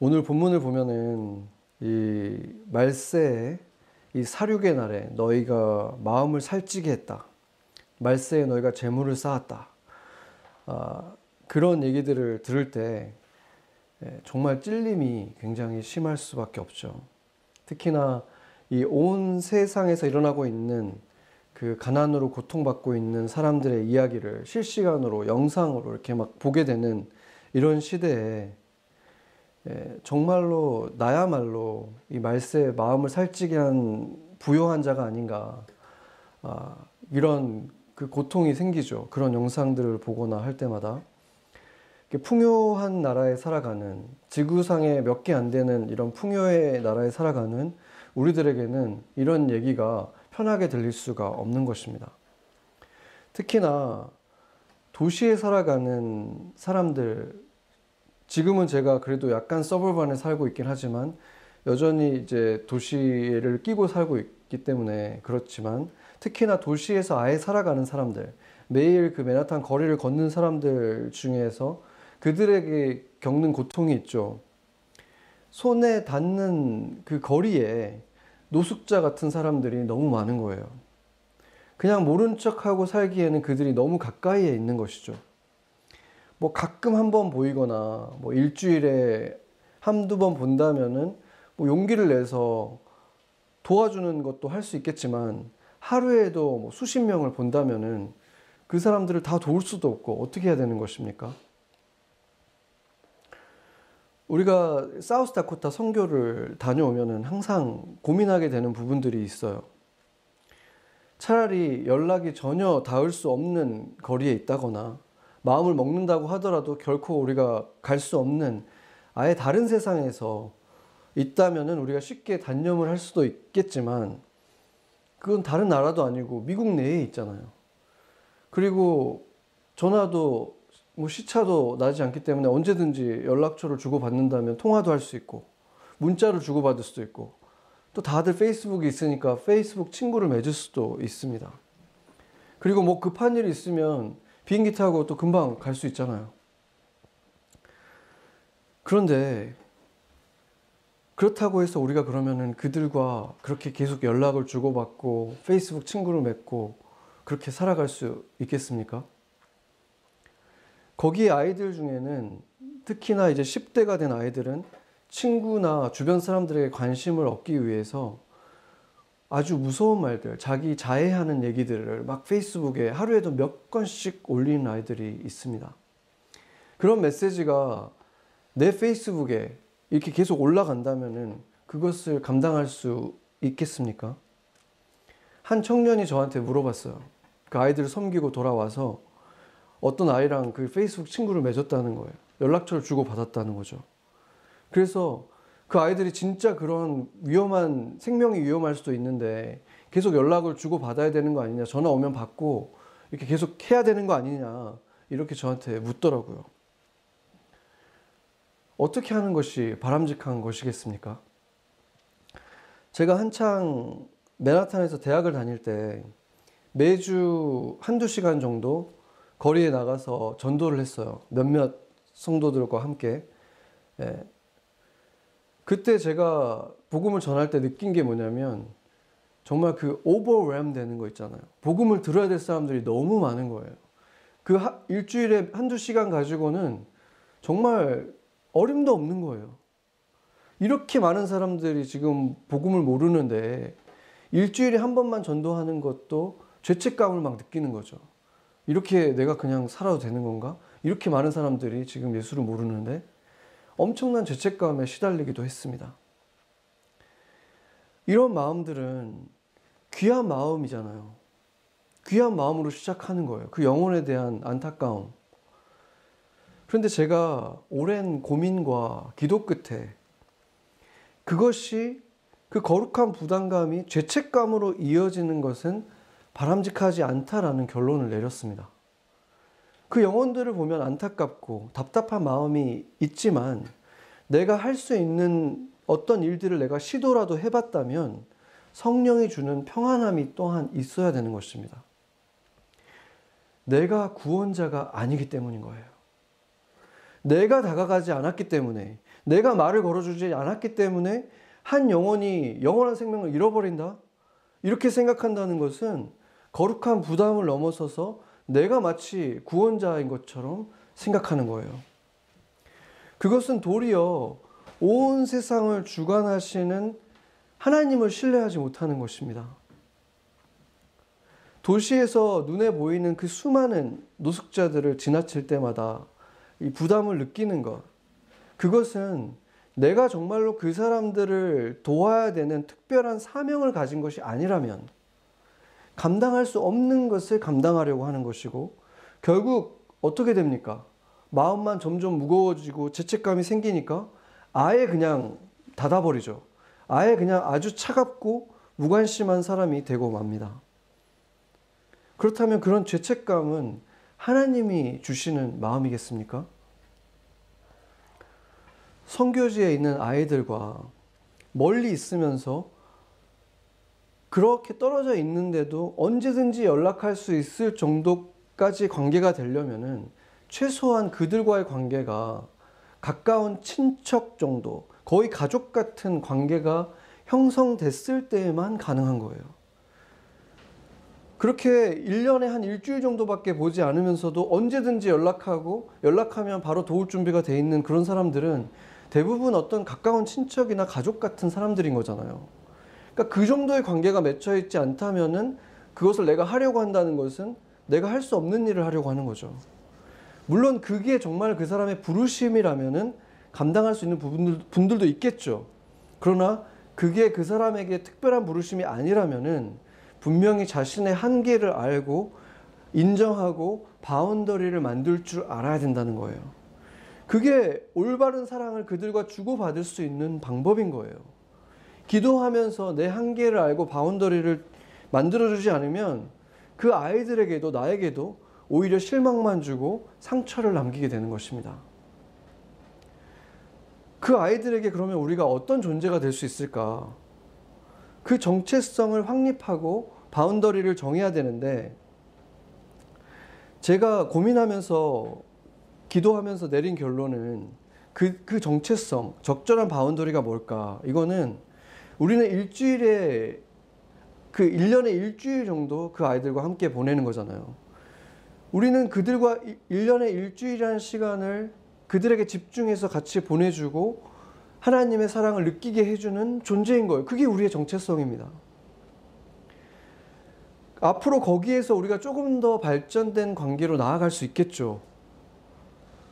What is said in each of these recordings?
오늘 본문을 보면은 이 말세에 이 사륙의 날에 너희가 마음을 살찌게 했다. 말세에 너희가 재물을 쌓았다. 아, 그런 얘기들을 들을 때 예, 정말 찔림이 굉장히 심할 수밖에 없죠. 특히나 이 온 세상에서 일어나고 있는 그 가난으로 고통받고 있는 사람들의 이야기를 실시간으로 영상으로 이렇게 막 보게 되는 이런 시대에 예, 정말로 나야말로 이 말세에 마음을 살찌게 한 부요한 자가 아닌가 아, 이런 그 고통이 생기죠. 그런 영상들을 보거나 할 때마다 풍요한 나라에 살아가는 지구상에 몇 개 안 되는 이런 풍요의 나라에 살아가는 우리들에게는 이런 얘기가 편하게 들릴 수가 없는 것입니다. 특히나 도시에 살아가는 사람들 지금은 제가 그래도 약간 서버반에 살고 있긴 하지만 여전히 이제 도시를 끼고 살고 있기 때문에 그렇지만 특히나 도시에서 아예 살아가는 사람들 매일 그 맨하탄 거리를 걷는 사람들 중에서 그들에게 겪는 고통이 있죠. 손에 닿는 그 거리에 노숙자 같은 사람들이 너무 많은 거예요. 그냥 모른 척하고 살기에는 그들이 너무 가까이에 있는 것이죠. 뭐 가끔 한 번 보이거나 뭐 일주일에 한두 번 본다면은 뭐 용기를 내서 도와주는 것도 할 수 있겠지만 하루에도 뭐 수십 명을 본다면은 그 사람들을 다 도울 수도 없고 어떻게 해야 되는 것입니까? 우리가 사우스다코타 선교를 다녀오면은 항상 고민하게 되는 부분들이 있어요. 차라리 연락이 전혀 닿을 수 없는 거리에 있다거나 마음을 먹는다고 하더라도 결코 우리가 갈 수 없는 아예 다른 세상에서 있다면은 우리가 쉽게 단념을 할 수도 있겠지만 그건 다른 나라도 아니고 미국 내에 있잖아요. 그리고 전화도 뭐 시차도 나지 않기 때문에 언제든지 연락처를 주고받는다면 통화도 할 수 있고 문자를 주고받을 수도 있고 또 다들 페이스북이 있으니까 페이스북 친구를 맺을 수도 있습니다. 그리고 뭐 급한 일이 있으면 비행기 타고 또 금방 갈 수 있잖아요. 그런데 그렇다고 해서 우리가 그러면은 그들과 그렇게 계속 연락을 주고받고 페이스북 친구를 맺고 그렇게 살아갈 수 있겠습니까? 거기에 아이들 중에는 특히나 이제 10대가 된 아이들은 친구나 주변 사람들에게 관심을 얻기 위해서 아주 무서운 말들, 자기 자해하는 얘기들을 막 페이스북에 하루에도 몇 건씩 올리는 아이들이 있습니다. 그런 메시지가 내 페이스북에 이렇게 계속 올라간다면은 그것을 감당할 수 있겠습니까? 한 청년이 저한테 물어봤어요. 그 아이들을 섬기고 돌아와서 어떤 아이랑 그 페이스북 친구를 맺었다는 거예요. 연락처를 주고 받았다는 거죠. 그래서 그 아이들이 진짜 그런 위험한 생명이 위험할 수도 있는데 계속 연락을 주고 받아야 되는 거 아니냐 전화 오면 받고 이렇게 계속 해야 되는 거 아니냐 이렇게 저한테 묻더라고요. 어떻게 하는 것이 바람직한 것이겠습니까? 제가 한창 맨하탄에서 대학을 다닐 때 매주 한두 시간 정도 거리에 나가서 전도를 했어요. 몇몇 성도들과 함께. 예. 그때 제가 복음을 전할 때 느낀 게 뭐냐면 정말 그 오버램 되는 거 있잖아요. 복음을 들어야 될 사람들이 너무 많은 거예요. 그 하, 일주일에 한두 시간 가지고는 정말 어림도 없는 거예요. 이렇게 많은 사람들이 지금 복음을 모르는데 일주일에 한 번만 전도하는 것도 죄책감을 막 느끼는 거죠. 이렇게 내가 그냥 살아도 되는 건가? 이렇게 많은 사람들이 지금 예수를 모르는데 엄청난 죄책감에 시달리기도 했습니다. 이런 마음들은 귀한 마음이잖아요. 귀한 마음으로 시작하는 거예요. 그 영혼에 대한 안타까움. 그런데 제가 오랜 고민과 기도 끝에 그것이 그 거룩한 부담감이 죄책감으로 이어지는 것은 바람직하지 않다라는 결론을 내렸습니다. 그 영혼들을 보면 안타깝고 답답한 마음이 있지만 내가 할 수 있는 어떤 일들을 내가 시도라도 해봤다면 성령이 주는 평안함이 또한 있어야 되는 것입니다. 내가 구원자가 아니기 때문인 거예요. 내가 다가가지 않았기 때문에, 내가 말을 걸어주지 않았기 때문에 한 영혼이 영원한 생명을 잃어버린다? 이렇게 생각한다는 것은 거룩한 부담을 넘어서서 내가 마치 구원자인 것처럼 생각하는 거예요. 그것은 도리어 온 세상을 주관하시는 하나님을 신뢰하지 못하는 것입니다. 도시에서 눈에 보이는 그 수많은 노숙자들을 지나칠 때마다 이 부담을 느끼는 것. 그것은 내가 정말로 그 사람들을 도와야 되는 특별한 사명을 가진 것이 아니라면 감당할 수 없는 것을 감당하려고 하는 것이고 결국 어떻게 됩니까? 마음만 점점 무거워지고 죄책감이 생기니까 아예 그냥 닫아버리죠. 아예 그냥 아주 차갑고 무관심한 사람이 되고 맙니다. 그렇다면 그런 죄책감은 하나님이 주시는 마음이겠습니까? 성교지에 있는 아이들과 멀리 있으면서 그렇게 떨어져 있는데도 언제든지 연락할 수 있을 정도까지 관계가 되려면은 최소한 그들과의 관계가 가까운 친척 정도, 거의 가족 같은 관계가 형성됐을 때에만 가능한 거예요. 그렇게 1년에 한 일주일 정도밖에 보지 않으면서도 언제든지 연락하고 연락하면 바로 도울 준비가 돼 있는 그런 사람들은 대부분 어떤 가까운 친척이나 가족 같은 사람들인 거잖아요. 그러니까 그 정도의 관계가 맺혀 있지 않다면은 그것을 내가 하려고 한다는 것은 내가 할 수 없는 일을 하려고 하는 거죠. 물론 그게 정말 그 사람의 부르심이라면은 감당할 수 있는 부분들, 분들도 있겠죠. 그러나 그게 그 사람에게 특별한 부르심이 아니라면은 분명히 자신의 한계를 알고 인정하고 바운더리를 만들 줄 알아야 된다는 거예요. 그게 올바른 사랑을 그들과 주고받을 수 있는 방법인 거예요. 기도하면서 내 한계를 알고 boundary를 만들어주지 않으면 그 아이들에게도 나에게도 오히려 실망만 주고 상처를 남기게 되는 것입니다. 그 아이들에게 그러면 우리가 어떤 존재가 될 수 있을까? 그 정체성을 확립하고 boundary를 정해야 되는데 제가 고민하면서 기도하면서 내린 결론은 그, 그 정체성, 적절한 바운더리가 뭘까? 이거는 우리는 일주일에 그 1년에 일주일 정도 그 아이들과 함께 보내는 거잖아요. 우리는 그들과 1년에 일주일이라는 시간을 그들에게 집중해서 같이 보내주고 하나님의 사랑을 느끼게 해주는 존재인 거예요. 그게 우리의 정체성입니다. 앞으로 거기에서 우리가 조금 더 발전된 관계로 나아갈 수 있겠죠.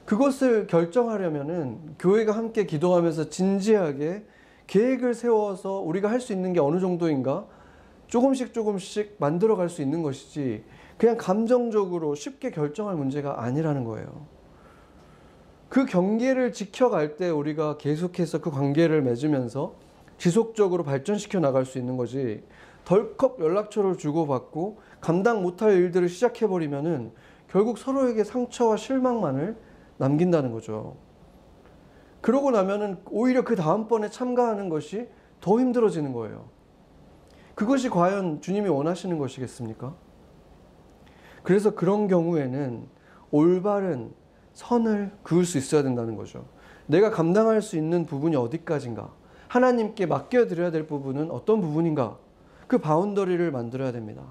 그것을 결정하려면은 교회가 함께 기도하면서 진지하게 계획을 세워서 우리가 할 수 있는 게 어느 정도인가 조금씩 조금씩 만들어 갈 수 있는 것이지 그냥 감정적으로 쉽게 결정할 문제가 아니라는 거예요. 그 경계를 지켜갈 때 우리가 계속해서 그 관계를 맺으면서 지속적으로 발전시켜 나갈 수 있는 거지 덜컥 연락처를 주고받고 감당 못할 일들을 시작해버리면은 결국 서로에게 상처와 실망만을 남긴다는 거죠. 그러고 나면은 오히려 그 다음번에 참가하는 것이 더 힘들어지는 거예요. 그것이 과연 주님이 원하시는 것이겠습니까? 그래서 그런 경우에는 올바른 선을 그을 수 있어야 된다는 거죠. 내가 감당할 수 있는 부분이 어디까지인가? 하나님께 맡겨드려야 될 부분은 어떤 부분인가? 그 바운더리를 만들어야 됩니다.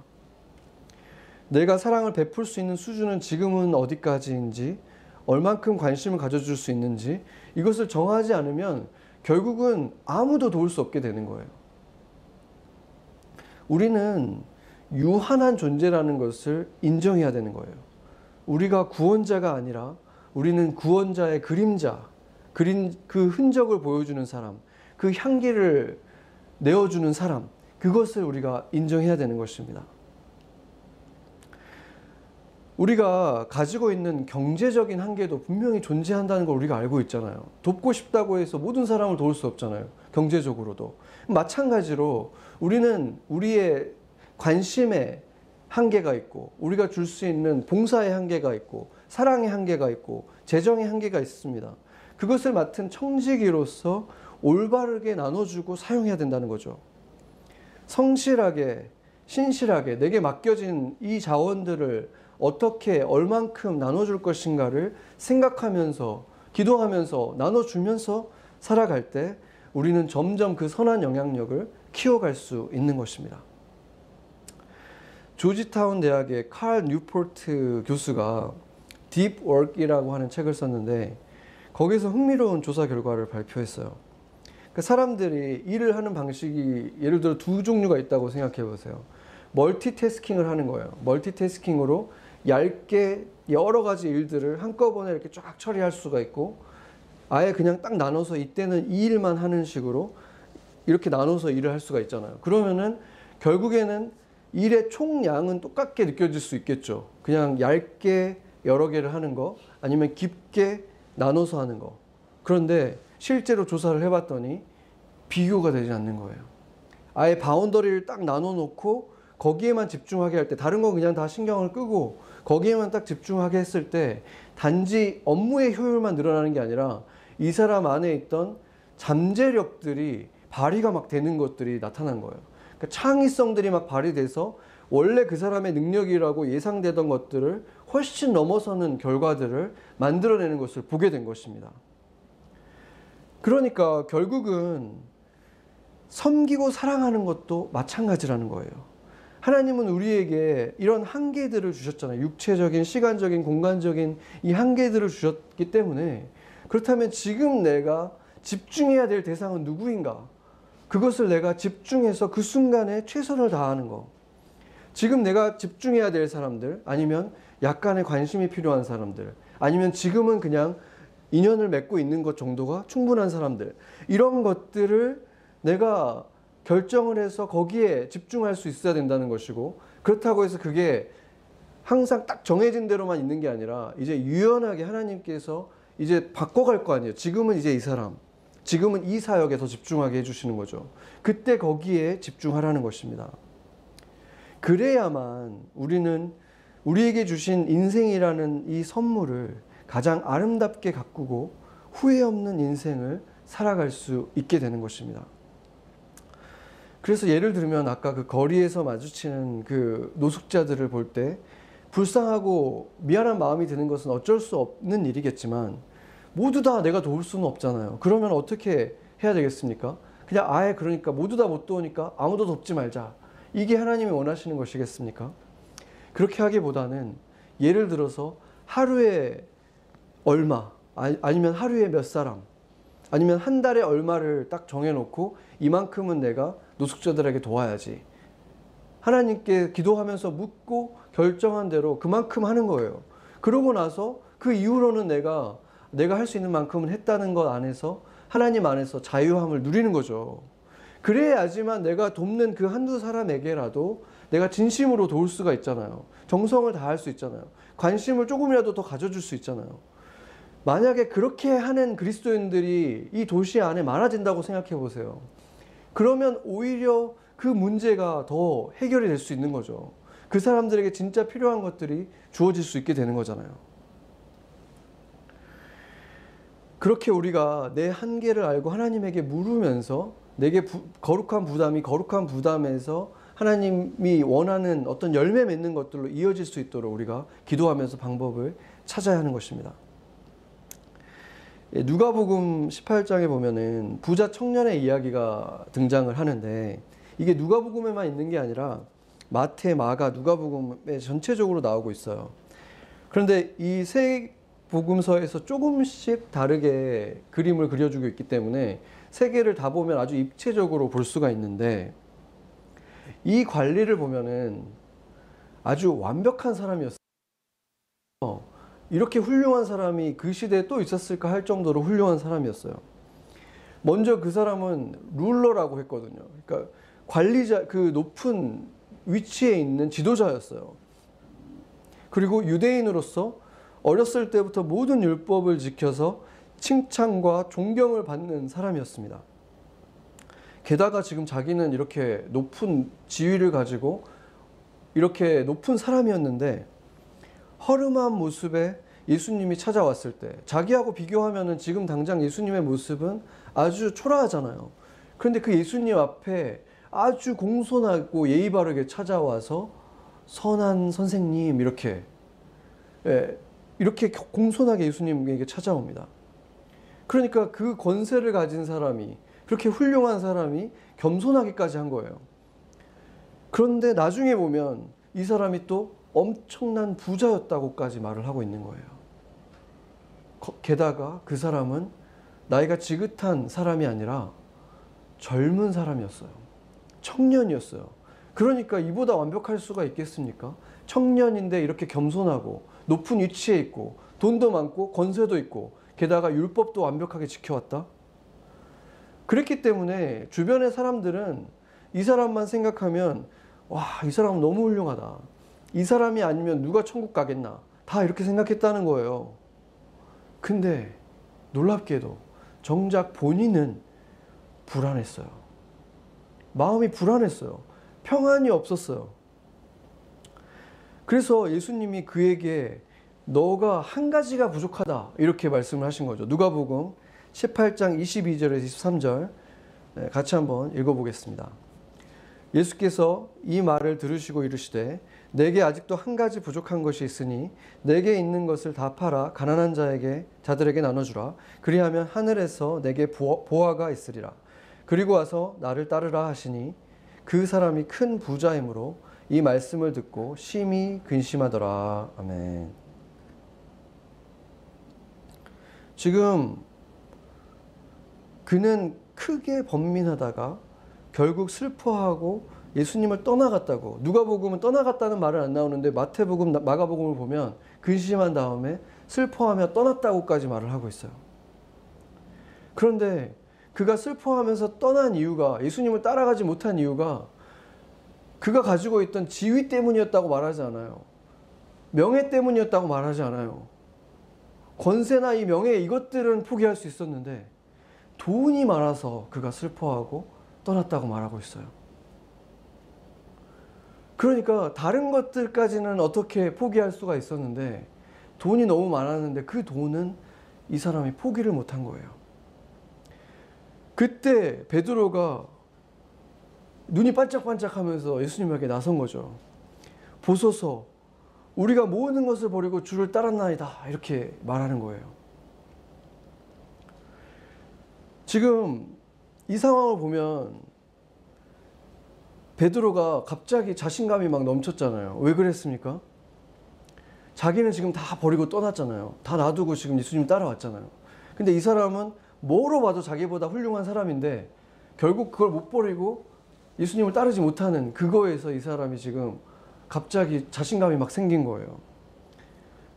내가 사랑을 베풀 수 있는 수준은 지금은 어디까지인지, 얼만큼 관심을 가져줄 수 있는지, 이것을 정하지 않으면 결국은 아무도 도울 수 없게 되는 거예요. 우리는 유한한 존재라는 것을 인정해야 되는 거예요. 우리가 구원자가 아니라 우리는 구원자의 그림자, 그린, 그 흔적을 보여주는 사람, 그 향기를 내어주는 사람, 그것을 우리가 인정해야 되는 것입니다. 우리가 가지고 있는 경제적인 한계도 분명히 존재한다는 걸 우리가 알고 있잖아요. 돕고 싶다고 해서 모든 사람을 도울 수 없잖아요. 경제적으로도. 마찬가지로 우리는 우리의 관심의 한계가 있고, 우리가 줄 수 있는 봉사의 한계가 있고, 사랑의 한계가 있고, 재정의 한계가 있습니다. 그것을 맡은 청지기로서 올바르게 나눠주고 사용해야 된다는 거죠. 성실하게, 신실하게 내게 맡겨진 이 자원들을 어떻게 얼만큼 나눠줄 것인가를 생각하면서 기도하면서 나눠주면서 살아갈 때 우리는 점점 그 선한 영향력을 키워갈 수 있는 것입니다. 조지타운 대학의 칼 뉴포트 교수가 딥 워크이라고 하는 책을 썼는데 거기서 흥미로운 조사 결과를 발표했어요. 그 사람들이 일을 하는 방식이 예를 들어 두 종류가 있다고 생각해 보세요. 멀티태스킹을 하는 거예요. 멀티태스킹으로 얇게 여러 가지 일들을 한꺼번에 이렇게 쫙 처리할 수가 있고 아예 그냥 딱 나눠서 이때는 이 일만 하는 식으로 이렇게 나눠서 일을 할 수가 있잖아요. 그러면은 결국에는 일의 총량은 똑같게 느껴질 수 있겠죠. 그냥 얇게 여러 개를 하는 거 아니면 깊게 나눠서 하는 거. 그런데 실제로 조사를 해봤더니 비교가 되지 않는 거예요. 아예 바운더리를 딱 나눠 놓고 거기에만 집중하게 할 때 다른 거 그냥 다 신경을 끄고 거기에만 딱 집중하게 했을 때 단지 업무의 효율만 늘어나는 게 아니라 이 사람 안에 있던 잠재력들이 발휘가 막 되는 것들이 나타난 거예요. 그러니까 창의성들이 막 발휘돼서 원래 그 사람의 능력이라고 예상되던 것들을 훨씬 넘어서는 결과들을 만들어내는 것을 보게 된 것입니다. 그러니까 결국은 섬기고 사랑하는 것도 마찬가지라는 거예요. 하나님은 우리에게 이런 한계들을 주셨잖아요. 육체적인, 시간적인, 공간적인 이 한계들을 주셨기 때문에 그렇다면 지금 내가 집중해야 될 대상은 누구인가? 그것을 내가 집중해서 그 순간에 최선을 다하는 거. 지금 내가 집중해야 될 사람들, 아니면 약간의 관심이 필요한 사람들, 아니면 지금은 그냥 인연을 맺고 있는 것 정도가 충분한 사람들, 이런 것들을 내가 결정을 해서 거기에 집중할 수 있어야 된다는 것이고 그렇다고 해서 그게 항상 딱 정해진 대로만 있는 게 아니라 이제 유연하게 하나님께서 이제 바꿔갈 거 아니에요. 지금은 이제 이 사람, 지금은 이 사역에 더 집중하게 해주시는 거죠. 그때 거기에 집중하라는 것입니다. 그래야만 우리는 우리에게 주신 인생이라는 이 선물을 가장 아름답게 가꾸고 후회 없는 인생을 살아갈 수 있게 되는 것입니다. 그래서 예를 들면 아까 그 거리에서 마주치는 그 노숙자들을 볼 때 불쌍하고 미안한 마음이 드는 것은 어쩔 수 없는 일이겠지만 모두 다 내가 도울 수는 없잖아요. 그러면 어떻게 해야 되겠습니까? 그냥 아예 그러니까 모두 다 못 도우니까 아무도 돕지 말자. 이게 하나님이 원하시는 것이겠습니까? 그렇게 하기보다는 예를 들어서 하루에 얼마 아니면 하루에 몇 사람 아니면 한 달에 얼마를 딱 정해놓고 이만큼은 내가 노숙자들에게 도와야지. 하나님께 기도하면서 묻고 결정한 대로 그만큼 하는 거예요. 그러고 나서 그 이후로는 내가 내가 할 수 있는 만큼은 했다는 것 안에서 하나님 안에서 자유함을 누리는 거죠. 그래야지만 내가 돕는 그 한두 사람에게라도 내가 진심으로 도울 수가 있잖아요. 정성을 다할 수 있잖아요. 관심을 조금이라도 더 가져줄 수 있잖아요. 만약에 그렇게 하는 그리스도인들이 이 도시 안에 많아진다고 생각해 보세요. 그러면 오히려 그 문제가 더 해결이 될 수 있는 거죠. 그 사람들에게 진짜 필요한 것들이 주어질 수 있게 되는 거잖아요. 그렇게 우리가 내 한계를 알고 하나님에게 물으면서 내게 부, 거룩한 부담이 거룩한 부담에서 하나님이 원하는 어떤 열매 맺는 것들로 이어질 수 있도록 우리가 기도하면서 방법을 찾아야 하는 것입니다. 예, 누가복음 18장에 보면은 부자 청년의 이야기가 등장을 하는데 이게 누가복음에만 있는 게 아니라 마태, 마가, 누가복음에 전체적으로 나오고 있어요. 그런데 이 세 복음서에서 조금씩 다르게 그림을 그려주고 있기 때문에 세 개를 다 보면 아주 입체적으로 볼 수가 있는데 이 관리를 보면은 아주 완벽한 사람이었어요. 이렇게 훌륭한 사람이 그 시대에 또 있었을까 할 정도로 훌륭한 사람이었어요. 먼저 그 사람은 룰러라고 했거든요. 그러니까 관리자, 그 높은 위치에 있는 지도자였어요. 그리고 유대인으로서 어렸을 때부터 모든 율법을 지켜서 칭찬과 존경을 받는 사람이었습니다. 게다가 지금 자기는 이렇게 높은 지위를 가지고 이렇게 높은 사람이었는데 허름한 모습에 예수님이 찾아왔을 때 자기하고 비교하면은 지금 당장 예수님의 모습은 아주 초라하잖아요. 그런데 그 예수님 앞에 아주 공손하고 예의 바르게 찾아와서 선한 선생님 이렇게 예, 이렇게 공손하게 예수님에게 찾아옵니다. 그러니까 그 권세를 가진 사람이 그렇게 훌륭한 사람이 겸손하기까지 한 거예요. 그런데 나중에 보면 이 사람이 또 엄청난 부자였다고까지 말을 하고 있는 거예요. 게다가 그 사람은 나이가 지긋한 사람이 아니라 젊은 사람이었어요. 청년이었어요. 그러니까 이보다 완벽할 수가 있겠습니까? 청년인데 이렇게 겸손하고 높은 위치에 있고 돈도 많고 권세도 있고 게다가 율법도 완벽하게 지켜왔다. 그랬기 때문에 주변의 사람들은 이 사람만 생각하면 와, 이 사람 너무 훌륭하다. 이 사람이 아니면 누가 천국 가겠나. 다 이렇게 생각했다는 거예요. 근데 놀랍게도 정작 본인은 불안했어요. 마음이 불안했어요. 평안이 없었어요. 그래서 예수님이 그에게 너가 한 가지가 부족하다 이렇게 말씀을 하신 거죠. 누가복음 18장 22절에서 23절 같이 한번 읽어보겠습니다. 예수께서 이 말을 들으시고 이르시되 내게 아직도 한 가지 부족한 것이 있으니 내게 있는 것을 다 팔아 가난한 자에게 자들에게 나눠주라. 그리하면 하늘에서 내게 보화가 있으리라. 그리고 와서 나를 따르라 하시니 그 사람이 큰 부자이므로 이 말씀을 듣고 심히 근심하더라. 아멘. 지금 그는 크게 번민하다가 결국 슬퍼하고 예수님을 떠나갔다고 누가복음은 떠나갔다는 말은 안 나오는데 마태복음, 마가복음을 보면 근심한 다음에 슬퍼하며 떠났다고까지 말을 하고 있어요. 그런데 그가 슬퍼하면서 떠난 이유가 예수님을 따라가지 못한 이유가 그가 가지고 있던 지위 때문이었다고 말하지 않아요. 명예 때문이었다고 말하지 않아요. 권세나 이 명예 이것들은 포기할 수 있었는데 돈이 많아서 그가 슬퍼하고 떠났다고 말하고 있어요. 그러니까 다른 것들까지는 어떻게 포기할 수가 있었는데 돈이 너무 많았는데 그 돈은 이 사람이 포기를 못한 거예요. 그때 베드로가 눈이 반짝반짝하면서 예수님에게 나선 거죠. 보소서 우리가 모든 것을 버리고 주를 따랐나이다 이렇게 말하는 거예요. 지금 이 상황을 보면 베드로가 갑자기 자신감이 막 넘쳤잖아요. 왜 그랬습니까? 자기는 지금 다 버리고 떠났잖아요. 다 놔두고 지금 예수님 따라왔잖아요. 근데 이 사람은 뭐로 봐도 자기보다 훌륭한 사람인데 결국 그걸 못 버리고 예수님을 따르지 못하는 그거에서 이 사람이 지금 갑자기 자신감이 막 생긴 거예요.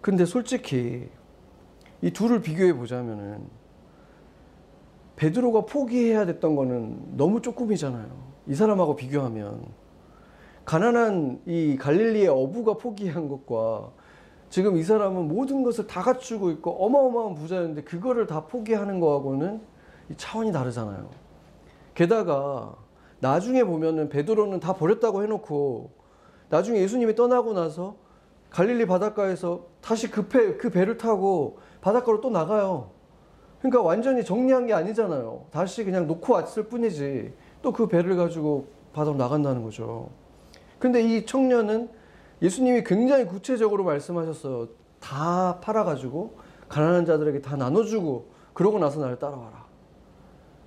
근데 솔직히 이 둘을 비교해 보자면은 베드로가 포기해야 됐던 거는 너무 조금이잖아요. 이 사람하고 비교하면 가난한 이 갈릴리의 어부가 포기한 것과 지금 이 사람은 모든 것을 다 갖추고 있고 어마어마한 부자였는데 그거를 다 포기하는 거하고는 차원이 다르잖아요. 게다가 나중에 보면은 베드로는 다 버렸다고 해놓고 나중에 예수님이 떠나고 나서 갈릴리 바닷가에서 다시 그, 배, 그 배를 타고 바닷가로 또 나가요. 그러니까 완전히 정리한 게 아니잖아요. 다시 그냥 놓고 왔을 뿐이지. 또 그 배를 가지고 바다로 나간다는 거죠. 근데 이 청년은 예수님이 굉장히 구체적으로 말씀하셨어요. 다 팔아가지고 가난한 자들에게 다 나눠주고 그러고 나서 나를 따라와라.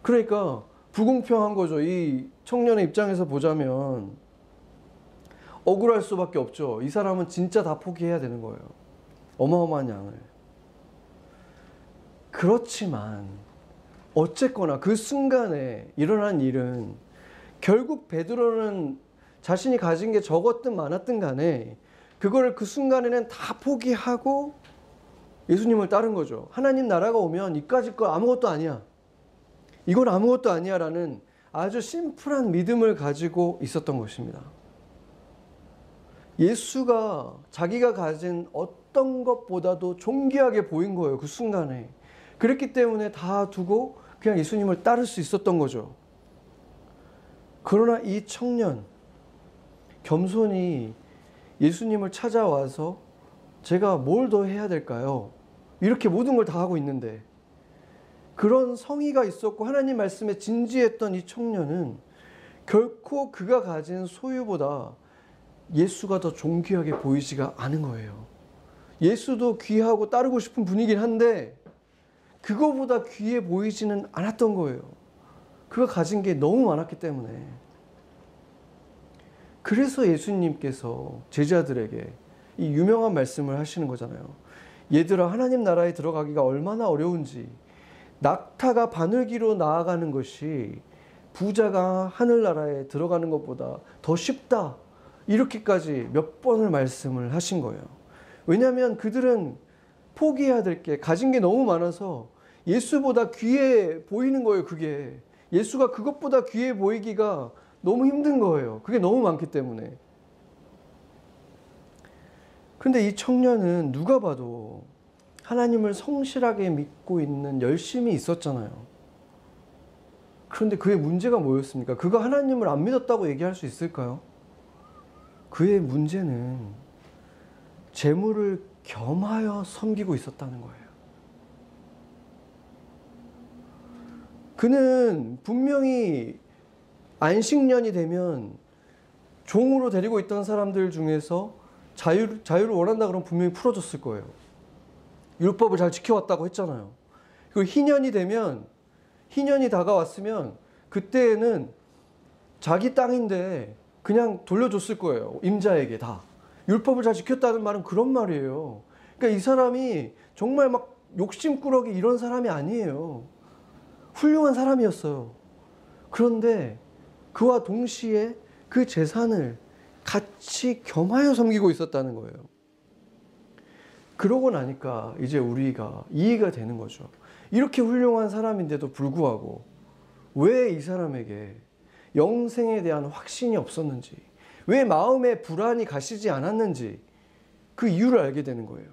그러니까 불공평한 거죠. 이 청년의 입장에서 보자면 억울할 수밖에 없죠. 이 사람은 진짜 다 포기해야 되는 거예요. 어마어마한 양을. 그렇지만 어쨌거나 그 순간에 일어난 일은 결국 베드로는 자신이 가진 게 적었든 많았든 간에 그거를 그 순간에는 다 포기하고 예수님을 따른 거죠. 하나님 나라가 오면 이까짓 거 아무것도 아니야. 이건 아무것도 아니야 라는 아주 심플한 믿음을 가지고 있었던 것입니다. 예수가 자기가 가진 어떤 것보다도 존귀하게 보인 거예요. 그 순간에. 그랬기 때문에 다 두고 그냥 예수님을 따를 수 있었던 거죠. 그러나 이 청년, 겸손히 예수님을 찾아와서 제가 뭘 더 해야 될까요? 이렇게 모든 걸 다 하고 있는데 그런 성의가 있었고 하나님 말씀에 진지했던 이 청년은 결코 그가 가진 소유보다 예수가 더 존귀하게 보이지가 않은 거예요. 예수도 귀하고 따르고 싶은 분이긴 한데 그거보다 귀해 보이지는 않았던 거예요. 그가 가진 게 너무 많았기 때문에. 그래서 예수님께서 제자들에게 이 유명한 말씀을 하시는 거잖아요. 얘들아, 하나님 나라에 들어가기가 얼마나 어려운지, 낙타가 바늘기로 나아가는 것이 부자가 하늘나라에 들어가는 것보다 더 쉽다. 이렇게까지 몇 번을 말씀을 하신 거예요. 왜냐하면 그들은 포기해야 될 게 가진 게 너무 많아서 예수보다 귀해 보이는 거예요, 그게. 예수가 그것보다 귀해 보이기가 너무 힘든 거예요. 그게 너무 많기 때문에. 근데 이 청년은 누가 봐도 하나님을 성실하게 믿고 있는 열심이 있었잖아요. 그런데 그의 문제가 뭐였습니까? 그가 하나님을 안 믿었다고 얘기할 수 있을까요? 그의 문제는 재물을 겸하여 섬기고 있었다는 거예요. 그는 분명히 안식년이 되면 종으로 데리고 있던 사람들 중에서 자유, 자유를 원한다 그러면 분명히 풀어줬을 거예요. 율법을 잘 지켜왔다고 했잖아요. 그리고 희년이 되면, 희년이 다가왔으면, 그때에는 자기 땅인데 그냥 돌려줬을 거예요. 임자에게 다. 율법을 잘 지켰다는 말은 그런 말이에요. 그러니까 이 사람이 정말 막 욕심꾸러기 이런 사람이 아니에요. 훌륭한 사람이었어요. 그런데 그와 동시에 그 재산을 같이 겸하여 섬기고 있었다는 거예요. 그러고 나니까 이제 우리가 이해가 되는 거죠. 이렇게 훌륭한 사람인데도 불구하고 왜 이 사람에게 영생에 대한 확신이 없었는지, 왜 마음에 불안이 가시지 않았는지 그 이유를 알게 되는 거예요.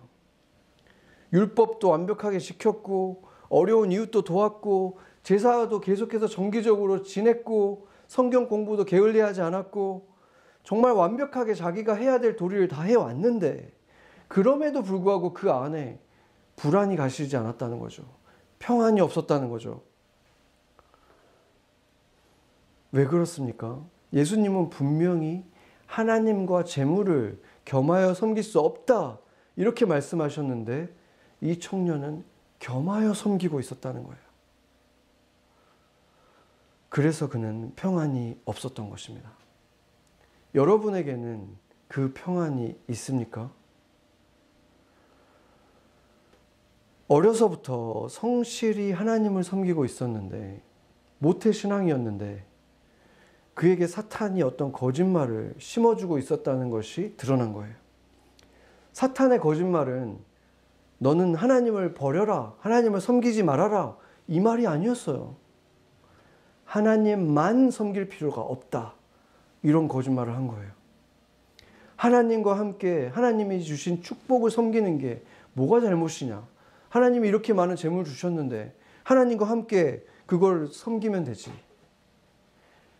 율법도 완벽하게 지켰고, 어려운 이웃도 도왔고, 제사도 계속해서 정기적으로 지냈고, 성경 공부도 게을리하지 않았고, 정말 완벽하게 자기가 해야 될 도리를 다 해왔는데, 그럼에도 불구하고 그 안에 불안이 가시지 않았다는 거죠. 평안이 없었다는 거죠. 왜 그렇습니까? 예수님은 분명히 하나님과 재물을 겸하여 섬길 수 없다. 이렇게 말씀하셨는데 이 청년은 겸하여 섬기고 있었다는 거예요. 그래서 그는 평안이 없었던 것입니다. 여러분에게는 그 평안이 있습니까? 어려서부터 성실히 하나님을 섬기고 있었는데, 모태 신앙이었는데, 그에게 사탄이 어떤 거짓말을 심어주고 있었다는 것이 드러난 거예요. 사탄의 거짓말은 너는 하나님을 버려라, 하나님을 섬기지 말아라, 이 말이 아니었어요. 하나님만 섬길 필요가 없다. 이런 거짓말을 한 거예요. 하나님과 함께 하나님이 주신 축복을 섬기는 게 뭐가 잘못이냐? 하나님이 이렇게 많은 재물 주셨는데 하나님과 함께 그걸 섬기면 되지.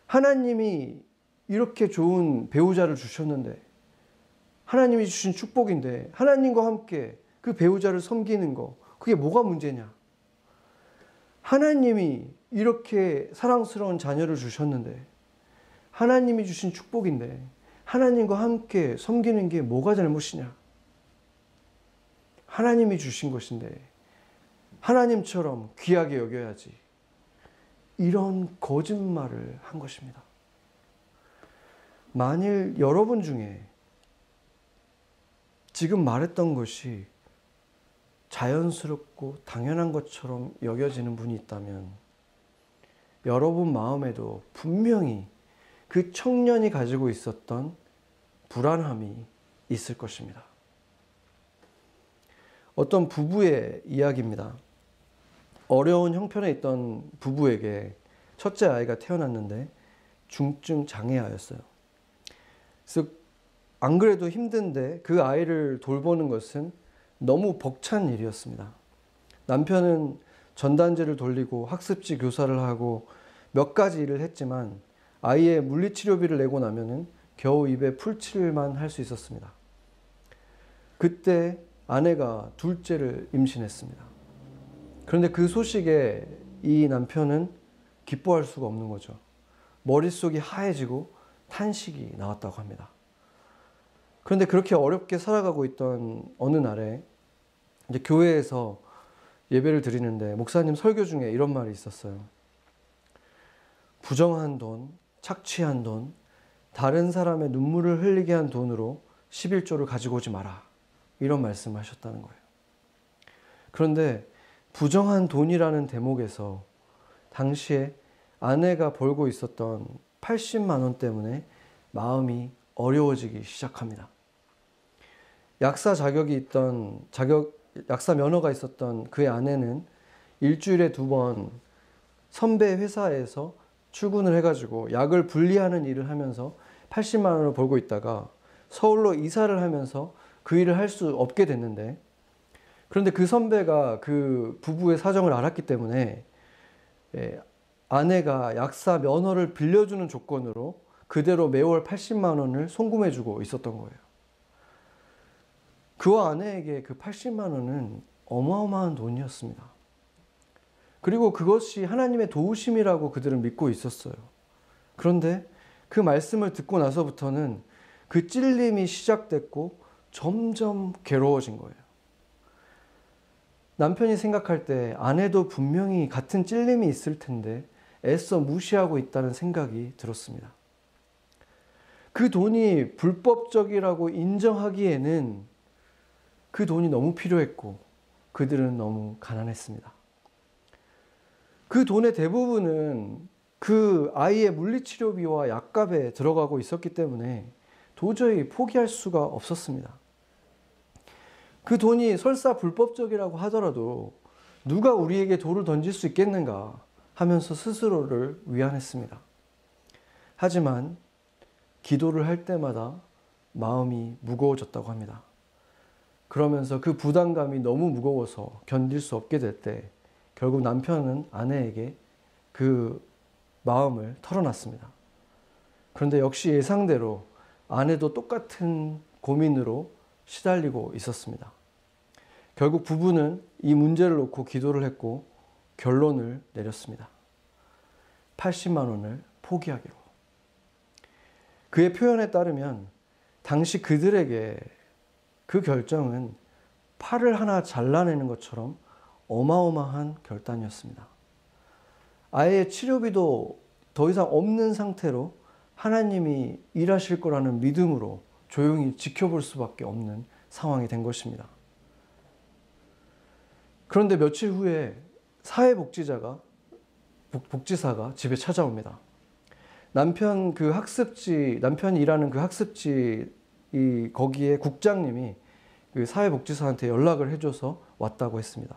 하나님이 이렇게 좋은 배우자를 주셨는데 하나님이 주신 축복인데 하나님과 함께 그 배우자를 섬기는 거 그게 뭐가 문제냐? 하나님이 이렇게 사랑스러운 자녀를 주셨는데 하나님이 주신 축복인데 하나님과 함께 섬기는 게 뭐가 잘못이냐? 하나님이 주신 것인데 하나님처럼 귀하게 여겨야지. 이런 거짓말을 한 것입니다. 만일 여러분 중에 지금 말했던 것이 자연스럽고 당연한 것처럼 여겨지는 분이 있다면 여러분 마음에도 분명히 그 청년이 가지고 있었던 불안함이 있을 것입니다. 어떤 부부의 이야기입니다. 어려운 형편에 있던 부부에게 첫째 아이가 태어났는데 중증 장애아였어요. 그래서 안 그래도 힘든데 그 아이를 돌보는 것은 너무 벅찬 일이었습니다. 남편은 전단지를 돌리고 학습지 교사를 하고 몇 가지 일을 했지만 아이의 물리치료비를 내고 나면은 겨우 입에 풀칠만 할 수 있었습니다. 그때 아내가 둘째를 임신했습니다. 그런데 그 소식에 이 남편은 기뻐할 수가 없는 거죠. 머릿속이 하얘지고 탄식이 나왔다고 합니다. 그런데 그렇게 어렵게 살아가고 있던 어느 날에 이제 교회에서 예배를 드리는데 목사님 설교 중에 이런 말이 있었어요. 부정한 돈, 착취한 돈, 다른 사람의 눈물을 흘리게 한 돈으로 11조를 가지고 오지 마라. 이런 말씀을 하셨다는 거예요. 그런데 부정한 돈이라는 대목에서 당시에 아내가 벌고 있었던 80만 원 때문에 마음이 어려워지기 시작합니다. 약사 자격이 있던 자격 약사 면허가 있었던 그의 아내는 일주일에 두 번 선배 회사에서 출근을 해가지고 약을 분리하는 일을 하면서 80만 원을 벌고 있다가 서울로 이사를 하면서 그 일을 할 수 없게 됐는데 그런데 그 선배가 그 부부의 사정을 알았기 때문에 예, 아내가 약사 면허를 빌려주는 조건으로 그대로 매월 80만 원을 송금해주고 있었던 거예요. 그와 아내에게 그 80만 원은 어마어마한 돈이었습니다. 그리고 그것이 하나님의 도우심이라고 그들은 믿고 있었어요. 그런데 그 말씀을 듣고 나서부터는 그 찔림이 시작됐고 점점 괴로워진 거예요. 남편이 생각할 때 아내도 분명히 같은 찔림이 있을 텐데 애써 무시하고 있다는 생각이 들었습니다. 그 돈이 불법적이라고 인정하기에는 그 돈이 너무 필요했고 그들은 너무 가난했습니다. 그 돈의 대부분은 그 아이의 물리치료비와 약값에 들어가고 있었기 때문에 도저히 포기할 수가 없었습니다. 그 돈이 설사 불법적이라고 하더라도 누가 우리에게 돌을 던질 수 있겠는가 하면서 스스로를 위안했습니다. 하지만 기도를 할 때마다 마음이 무거워졌다고 합니다. 그러면서 그 부담감이 너무 무거워서 견딜 수 없게 될 때 결국 남편은 아내에게 그 마음을 털어놨습니다. 그런데 역시 예상대로 아내도 똑같은 고민으로 시달리고 있었습니다. 결국 부부는 이 문제를 놓고 기도를 했고 결론을 내렸습니다. 80만 원을 포기하기로. 그의 표현에 따르면 당시 그들에게 그 결정은 팔을 하나 잘라내는 것처럼 어마어마한 결단이었습니다. 아예 치료비도 더 이상 없는 상태로 하나님이 일하실 거라는 믿음으로 조용히 지켜볼 수밖에 없는 상황이 된 것입니다. 그런데 며칠 후에 사회복지자가 복지사가 집에 찾아옵니다. 남편 그 학습지 남편이 일하는 그 학습지 이 거기에 국장님이 그 사회복지사한테 연락을 해줘서 왔다고 했습니다.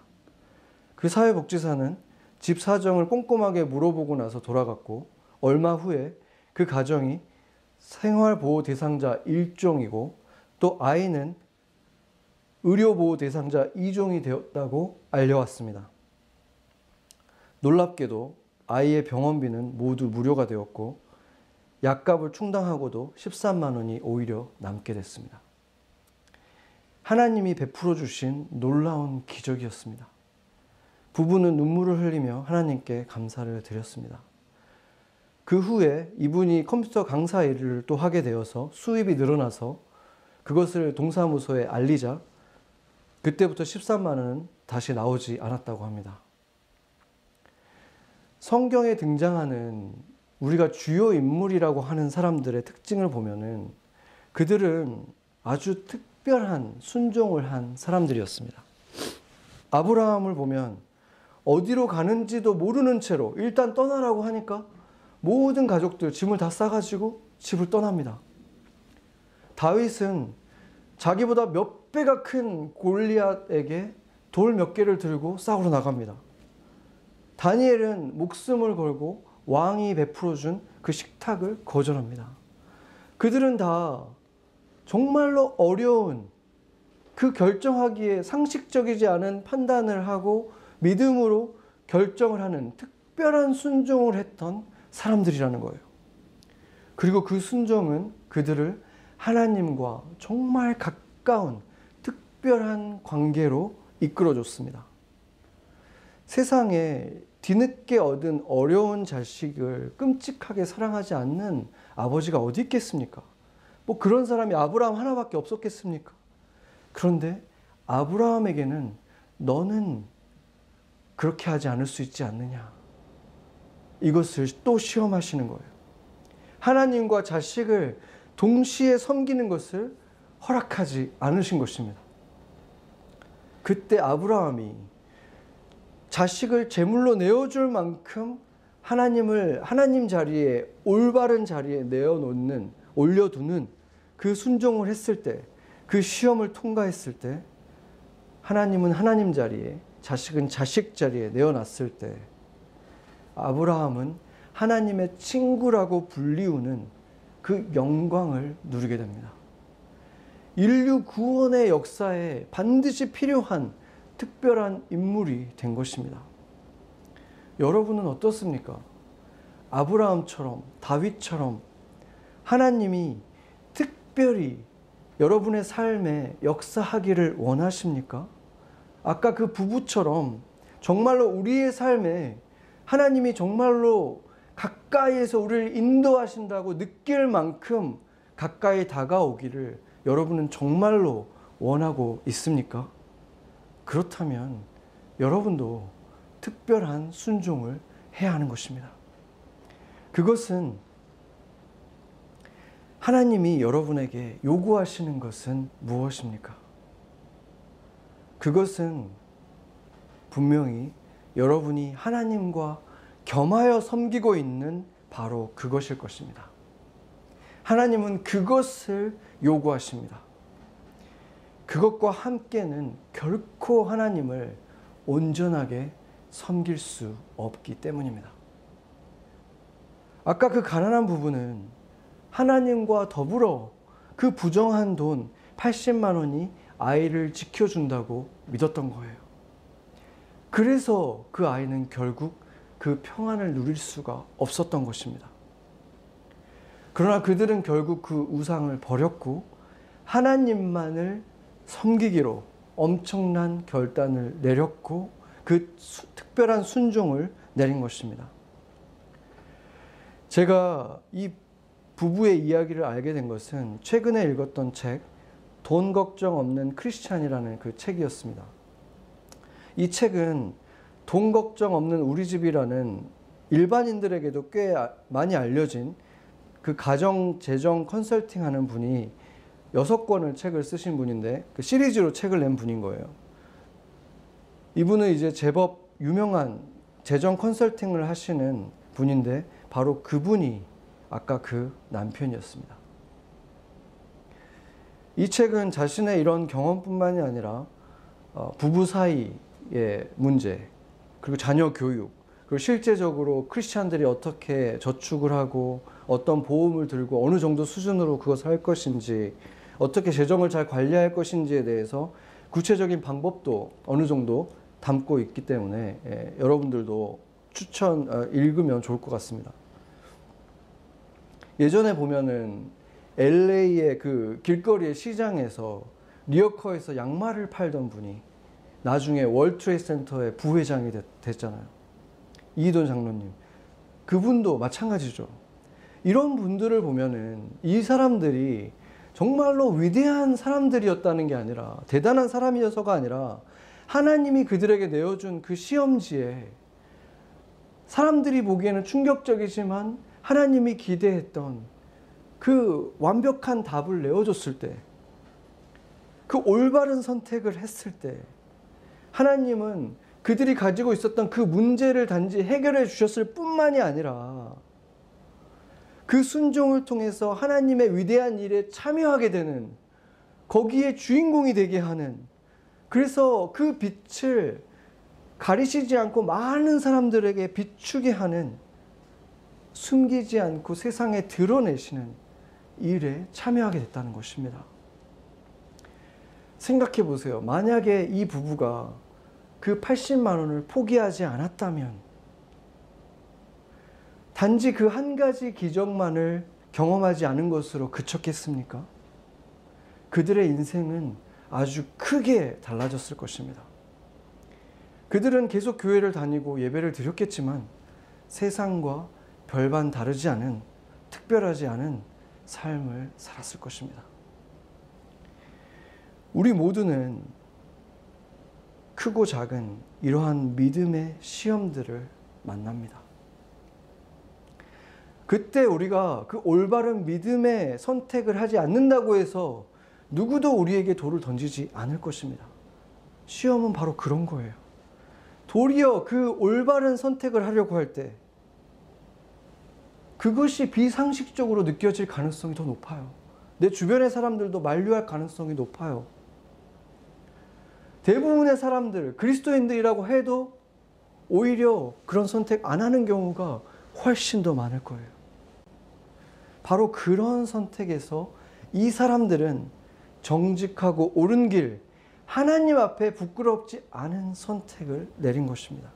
그 사회복지사는 집 사정을 꼼꼼하게 물어보고 나서 돌아갔고 얼마 후에 그 가정이 생활보호 대상자 1종이고 또 아이는 의료보호 대상자 2종이 되었다고 알려왔습니다. 놀랍게도 아이의 병원비는 모두 무료가 되었고 약값을 충당하고도 13만 원이 오히려 남게 됐습니다. 하나님이 베풀어 주신 놀라운 기적이었습니다. 부부는 눈물을 흘리며 하나님께 감사를 드렸습니다. 그 후에 이분이 컴퓨터 강사 일을 또 하게 되어서 수입이 늘어나서 그것을 동사무소에 알리자 그때부터 13만 원은 다시 나오지 않았다고 합니다. 성경에 등장하는 우리가 주요 인물이라고 하는 사람들의 특징을 보면은 그들은 아주 특별한 순종을 한 사람들이었습니다. 아브라함을 보면 어디로 가는지도 모르는 채로 일단 떠나라고 하니까 모든 가족들 짐을 다 싸가지고 집을 떠납니다. 다윗은 자기보다 몇 배가 큰 골리앗에게 돌 몇 개를 들고 싸우러 나갑니다. 다니엘은 목숨을 걸고 왕이 베풀어 준 그 식탁을 거절합니다. 그들은 다 정말로 어려운 그 결정하기에 상식적이지 않은 판단을 하고 믿음으로 결정을 하는 특별한 순종을 했던 사람들이라는 거예요. 그리고 그 순종은 그들을 하나님과 정말 가까운 특별한 관계로 이끌어줬습니다. 세상에 뒤늦게 얻은 어려운 자식을 끔찍하게 사랑하지 않는 아버지가 어디 있겠습니까? 뭐 그런 사람이 아브라함 하나밖에 없었겠습니까? 그런데 아브라함에게는 너는 그렇게 하지 않을 수 있지 않느냐. 이것을 또 시험하시는 거예요. 하나님과 자식을 동시에 섬기는 것을 허락하지 않으신 것입니다. 그때 아브라함이 자식을 제물로 내어줄 만큼 하나님을 하나님 자리에 올바른 자리에 내어놓는 올려두는 그 순종을 했을 때 그 시험을 통과했을 때 하나님은 하나님 자리에 자식은 자식 자리에 내어놨을 때 아브라함은 하나님의 친구라고 불리우는 그 영광을 누리게 됩니다. 인류 구원의 역사에 반드시 필요한 특별한 인물이 된 것입니다. 여러분은 어떻습니까? 아브라함처럼 다윗처럼 하나님이 특별히 여러분의 삶에 역사하기를 원하십니까? 아까 그 부부처럼 정말로 우리의 삶에 하나님이 정말로 가까이에서 우리를 인도하신다고 느낄 만큼 가까이 다가오기를 여러분은 정말로 원하고 있습니까? 그렇다면 여러분도 특별한 순종을 해야 하는 것입니다. 그것은 하나님이 여러분에게 요구하시는 것은 무엇입니까? 그것은 분명히 여러분이 하나님과 겸하여 섬기고 있는 바로 그것일 것입니다. 하나님은 그것을 요구하십니다. 그것과 함께는 결코 하나님을 온전하게 섬길 수 없기 때문입니다. 아까 그 가난한 부부는 하나님과 더불어 그 부정한 돈 80만 원이 아이를 지켜준다고 믿었던 거예요. 그래서 그 아이는 결국 그 평안을 누릴 수가 없었던 것입니다. 그러나 그들은 결국 그 우상을 버렸고 하나님만을 섬기기로 엄청난 결단을 내렸고 그 수, 특별한 순종을 내린 것입니다. 제가 이 부부의 이야기를 알게 된 것은 최근에 읽었던 책, 돈 걱정 없는 크리스찬이라는 그 책이었습니다. 이 책은 돈 걱정 없는 우리 집이라는 일반인들에게도 꽤 많이 알려진 그 가정 재정 컨설팅 하는 분이 여섯 권을 책을 쓰신 분인데 그 시리즈로 책을 낸 분인 거예요. 이분은 이제 제법 유명한 재정 컨설팅을 하시는 분인데 바로 그분이 아까 그 남편이었습니다. 이 책은 자신의 이런 경험뿐만이 아니라 어, 부부 사이의 문제, 그리고 자녀 교육, 그리고 실제적으로 크리스찬들이 어떻게 저축을 하고 어떤 보험을 들고 어느 정도 수준으로 그것을 할 것인지, 어떻게 재정을 잘 관리할 것인지에 대해서 구체적인 방법도 어느 정도 담고 있기 때문에 예, 여러분들도 추천 어, 읽으면 좋을 것 같습니다. 예전에 보면은 LA의 그 길거리의 시장에서 리어커에서 양말을 팔던 분이 나중에 월트레이 센터의 부회장이 됐, 잖아요 이돈 장로님. 그분도 마찬가지죠. 이런 분들을 보면은 이 사람들이 정말로 위대한 사람들이었다는 게 아니라 대단한 사람이어서가 아니라 하나님이 그들에게 내어준 그 시험지에 사람들이 보기에는 충격적이지만 하나님이 기대했던 그 완벽한 답을 내어줬을 때, 그 올바른 선택을 했을 때, 하나님은 그들이 가지고 있었던 그 문제를 단지 해결해 주셨을 뿐만이 아니라 그 순종을 통해서 하나님의 위대한 일에 참여하게 되는 거기에 주인공이 되게 하는 그래서 그 빛을 가리시지 않고 많은 사람들에게 비추게 하는 숨기지 않고 세상에 드러내시는 일에 참여하게 됐다는 것입니다. 생각해 보세요. 만약에 이 부부가 그 80만 원을 포기하지 않았다면 단지 그 한 가지 기적만을 경험하지 않은 것으로 그쳤겠습니까? 그들의 인생은 아주 크게 달라졌을 것입니다. 그들은 계속 교회를 다니고 예배를 드렸겠지만 세상과 별반 다르지 않은 특별하지 않은 삶을 살았을 것입니다. 우리 모두는 크고 작은 이러한 믿음의 시험들을 만납니다. 그때 우리가 그 올바른 믿음의 선택을 하지 않는다고 해서 누구도 우리에게 돌을 던지지 않을 것입니다. 시험은 바로 그런 거예요. 도리어 그 올바른 선택을 하려고 할 때 그것이 비상식적으로 느껴질 가능성이 더 높아요. 내 주변의 사람들도 만류할 가능성이 높아요. 대부분의 사람들, 그리스도인들이라고 해도 오히려 그런 선택 안 하는 경우가 훨씬 더 많을 거예요. 바로 그런 선택에서 이 사람들은 정직하고 옳은 길, 하나님 앞에 부끄럽지 않은 선택을 내린 것입니다.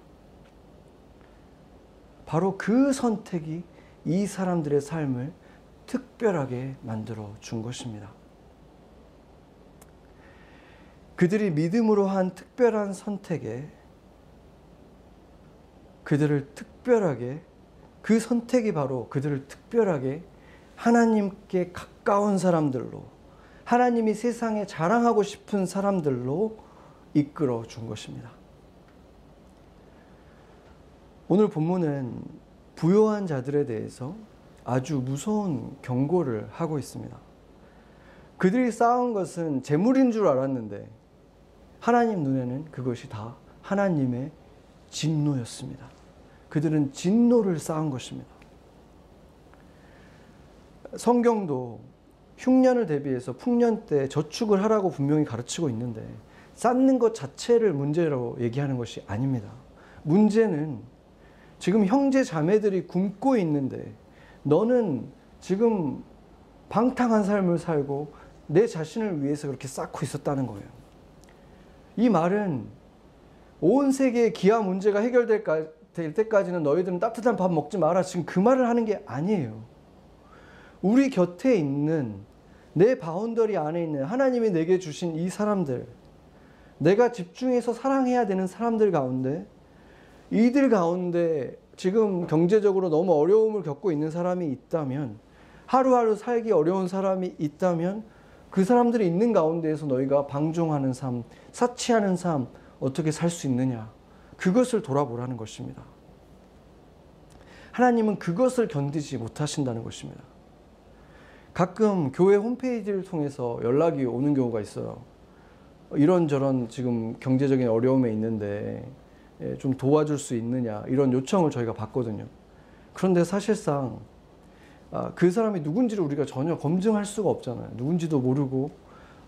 바로 그 선택이 이 사람들의 삶을 특별하게 만들어 준 것입니다. 그들이 믿음으로 한 특별한 선택에 그들을 특별하게 그 선택이 바로 그들을 특별하게 하나님께 가까운 사람들로 하나님이 세상에 자랑하고 싶은 사람들로 이끌어 준 것입니다. 오늘 본문은 부요한 자들에 대해서 아주 무서운 경고를 하고 있습니다. 그들이 쌓은 것은 재물인 줄 알았는데 하나님 눈에는 그것이 다 하나님의 진노였습니다. 그들은 진노를 쌓은 것입니다. 성경도 흉년을 대비해서 풍년 때 저축을 하라고 분명히 가르치고 있는데 쌓는 것 자체를 문제로 얘기하는 것이 아닙니다. 문제는 지금 형제 자매들이 굶고 있는데 너는 지금 방탕한 삶을 살고 내 자신을 위해서 그렇게 쌓고 있었다는 거예요. 이 말은 온 세계의 기아 문제가 해결될 때까지는 너희들은 따뜻한 밥 먹지 마라. 지금 그 말을 하는 게 아니에요. 우리 곁에 있는 내 boundary 안에 있는 하나님이 내게 주신 이 사람들, 내가 집중해서 사랑해야 되는 사람들 가운데, 이들 가운데 지금 경제적으로 너무 어려움을 겪고 있는 사람이 있다면, 하루하루 살기 어려운 사람이 있다면, 그 사람들이 있는 가운데에서 너희가 방종하는 삶, 사치하는 삶, 어떻게 살 수 있느냐. 그것을 돌아보라는 것입니다. 하나님은 그것을 견디지 못하신다는 것입니다. 가끔 교회 홈페이지를 통해서 연락이 오는 경우가 있어요. 이런저런 지금 경제적인 어려움에 있는데 예, 좀 도와줄 수 있느냐 이런 요청을 저희가 받거든요. 그런데 사실상 아, 그 사람이 누군지를 우리가 전혀 검증할 수가 없잖아요. 누군지도 모르고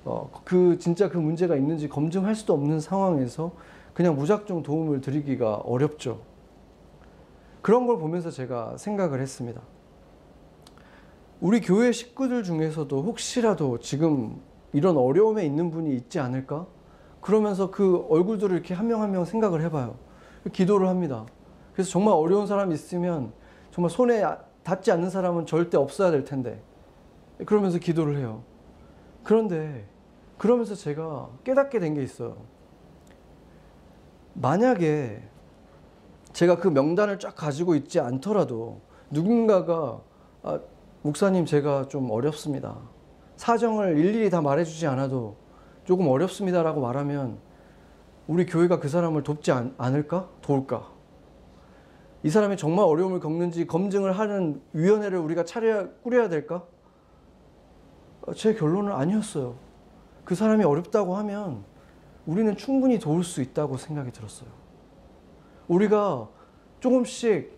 어, 그 진짜 그 문제가 있는지 검증할 수도 없는 상황에서 그냥 무작정 도움을 드리기가 어렵죠. 그런 걸 보면서 제가 생각을 했습니다. 우리 교회 식구들 중에서도 혹시라도 지금 이런 어려움에 있는 분이 있지 않을까? 그러면서 그 얼굴들을 이렇게 한 명 한 명 생각을 해봐요. 기도를 합니다. 그래서 정말 어려운 사람이 있으면 정말 손에 닿지 않는 사람은 절대 없어야 될 텐데. 그러면서 기도를 해요. 그런데 그러면서 제가 깨닫게 된 게 있어요. 만약에 제가 그 명단을 쫙 가지고 있지 않더라도 누군가가 아, 목사님 제가 좀 어렵습니다. 사정을 일일이 다 말해주지 않아도 조금 어렵습니다라고 말하면 우리 교회가 그 사람을 돕지 않, 않을까? 도울까? 이 사람이 정말 어려움을 겪는지 검증을 하는 위원회를 우리가 차려야, 꾸려야 될까? 제 결론은 아니었어요. 그 사람이 어렵다고 하면 우리는 충분히 도울 수 있다고 생각이 들었어요. 우리가 조금씩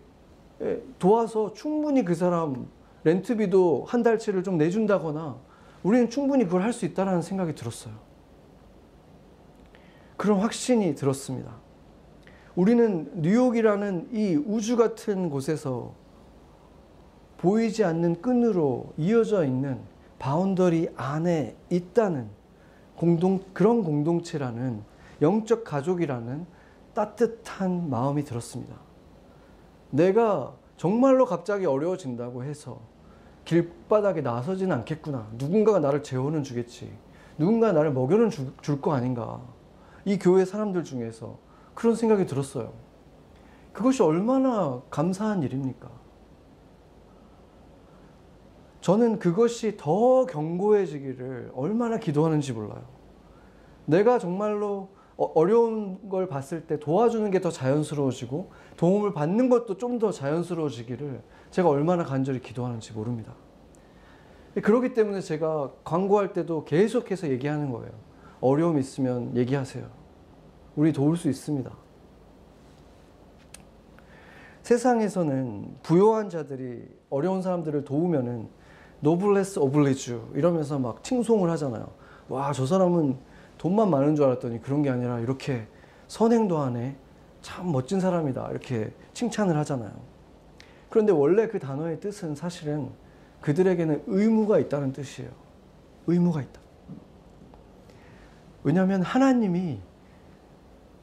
예, 도와서 충분히 그 사람 rent비도 한 달치를 좀 내준다거나 우리는 충분히 그걸 할 수 있다는 생각이 들었어요. 그런 확신이 들었습니다. 우리는 뉴욕이라는 이 우주 같은 곳에서 보이지 않는 끈으로 이어져 있는 boundary 안에 있다는 공동, 그런 공동체라는 영적 가족이라는 따뜻한 마음이 들었습니다. 내가 정말로 갑자기 어려워진다고 해서 길바닥에 나서지는 않겠구나. 누군가가 나를 재워는 주겠지. 누군가 나를 먹여는 줄 거 아닌가. 이 교회 사람들 중에서 그런 생각이 들었어요. 그것이 얼마나 감사한 일입니까? 저는 그것이 더 견고해지기를 얼마나 기도하는지 몰라요. 내가 정말로 어, 어려운 걸 봤을 때 도와주는 게 더 자연스러워지고 도움을 받는 것도 좀 더 자연스러워지기를 제가 얼마나 간절히 기도하는지 모릅니다. 그렇기 때문에 제가 광고할 때도 계속해서 얘기하는 거예요. 어려움 있으면 얘기하세요. 우리 도울 수 있습니다. 세상에서는 부요한 자들이 어려운 사람들을 도우면은 노블레스 오블리주 이러면서 막 칭송을 하잖아요. 와, 저 사람은 돈만 많은 줄 알았더니 그런 게 아니라 이렇게 선행도 하네. 참 멋진 사람이다. 이렇게 칭찬을 하잖아요. 그런데 원래 그 단어의 뜻은 사실은 그들에게는 의무가 있다는 뜻이에요. 의무가 있다. 왜냐하면 하나님이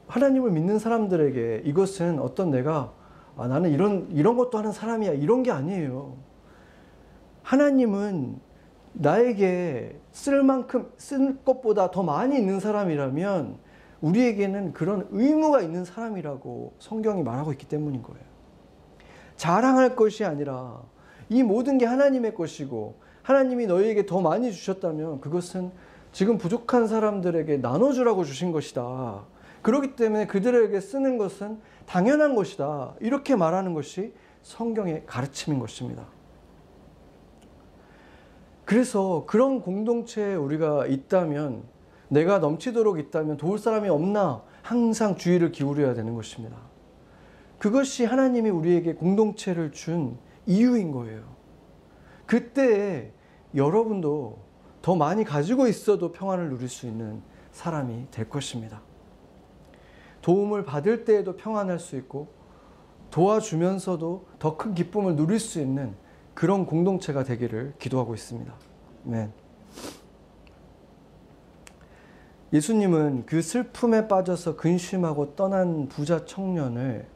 하나님을 믿는 사람들에게 이것은 어떤 내가 아, 나는 이런 이런 것도 하는 사람이야 이런 게 아니에요. 하나님은 나에게 쓸 만큼 쓸 것보다 더 많이 있는 사람이라면 우리에게는 그런 의무가 있는 사람이라고 성경이 말하고 있기 때문인 거예요. 자랑할 것이 아니라 이 모든 게 하나님의 것이고 하나님이 너희에게 더 많이 주셨다면 그것은 지금 부족한 사람들에게 나눠주라고 주신 것이다. 그렇기 때문에 그들에게 쓰는 것은 당연한 것이다. 이렇게 말하는 것이 성경의 가르침인 것입니다. 그래서 그런 공동체에 우리가 있다면 내가 넘치도록 있다면 도울 사람이 없나 항상 주의를 기울여야 되는 것입니다. 그것이 하나님이 우리에게 공동체를 준 이유인 거예요. 그때 여러분도 더 많이 가지고 있어도 평안을 누릴 수 있는 사람이 될 것입니다. 도움을 받을 때에도 평안할 수 있고 도와주면서도 더 큰 기쁨을 누릴 수 있는 그런 공동체가 되기를 기도하고 있습니다. 네. 예수님은 그 슬픔에 빠져서 근심하고 떠난 부자 청년을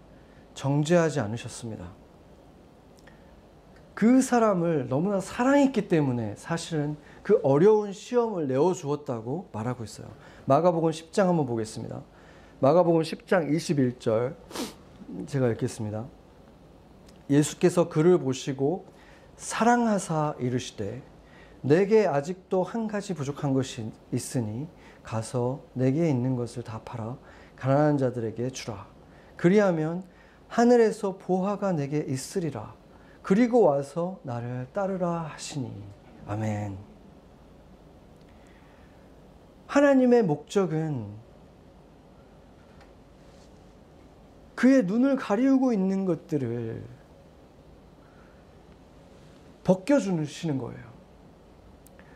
정죄하지 않으셨습니다. 그 사람을 너무나 사랑했기 때문에 사실은 그 어려운 시험을 내어주었다고 말하고 있어요. 마가복음 10장 한번 보겠습니다. 마가복음 10장 21절 제가 읽겠습니다. 예수께서 그를 보시고 사랑하사 이르시되 내게 아직도 한 가지 부족한 것이 있으니 가서 내게 있는 것을 다 팔아 가난한 자들에게 주라. 그리하면 하늘에서 보화가 내게 있으리라. 그리고 와서 나를 따르라 하시니. 아멘. 하나님의 목적은 그의 눈을 가리우고 있는 것들을 벗겨주시는 거예요.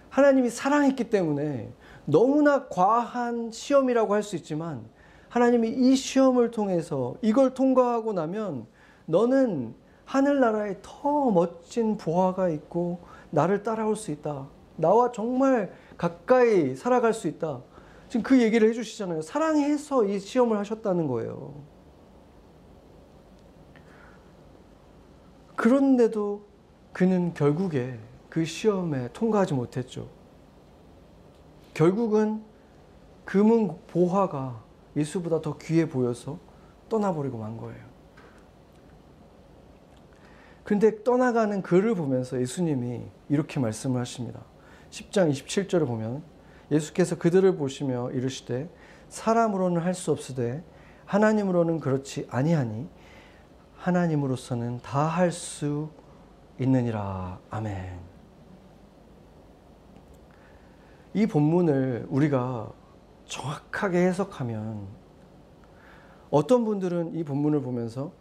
하나님이 사랑했기 때문에 너무나 과한 시험이라고 할 수 있지만 하나님이 이 시험을 통해서 이걸 통과하고 나면 너는 하늘나라에 더 멋진 보화가 있고 나를 따라올 수 있다. 나와 정말 가까이 살아갈 수 있다. 지금 그 얘기를 해주시잖아요. 사랑해서 이 시험을 하셨다는 거예요. 그런데도 그는 결국에 그 시험에 통과하지 못했죠. 결국은 금은 보화가 예수보다 더 귀해 보여서 떠나버리고 만 거예요. 근데 떠나가는 그를 보면서 예수님이 이렇게 말씀을 하십니다. 10장 27절을 보면 예수께서 그들을 보시며 이르시되 사람으로는 할 수 없으되 하나님으로는 그렇지 아니하니 하나님으로서는 다 할 수 있느니라. 아멘. 이 본문을 우리가 정확하게 해석하면 어떤 분들은 이 본문을 보면서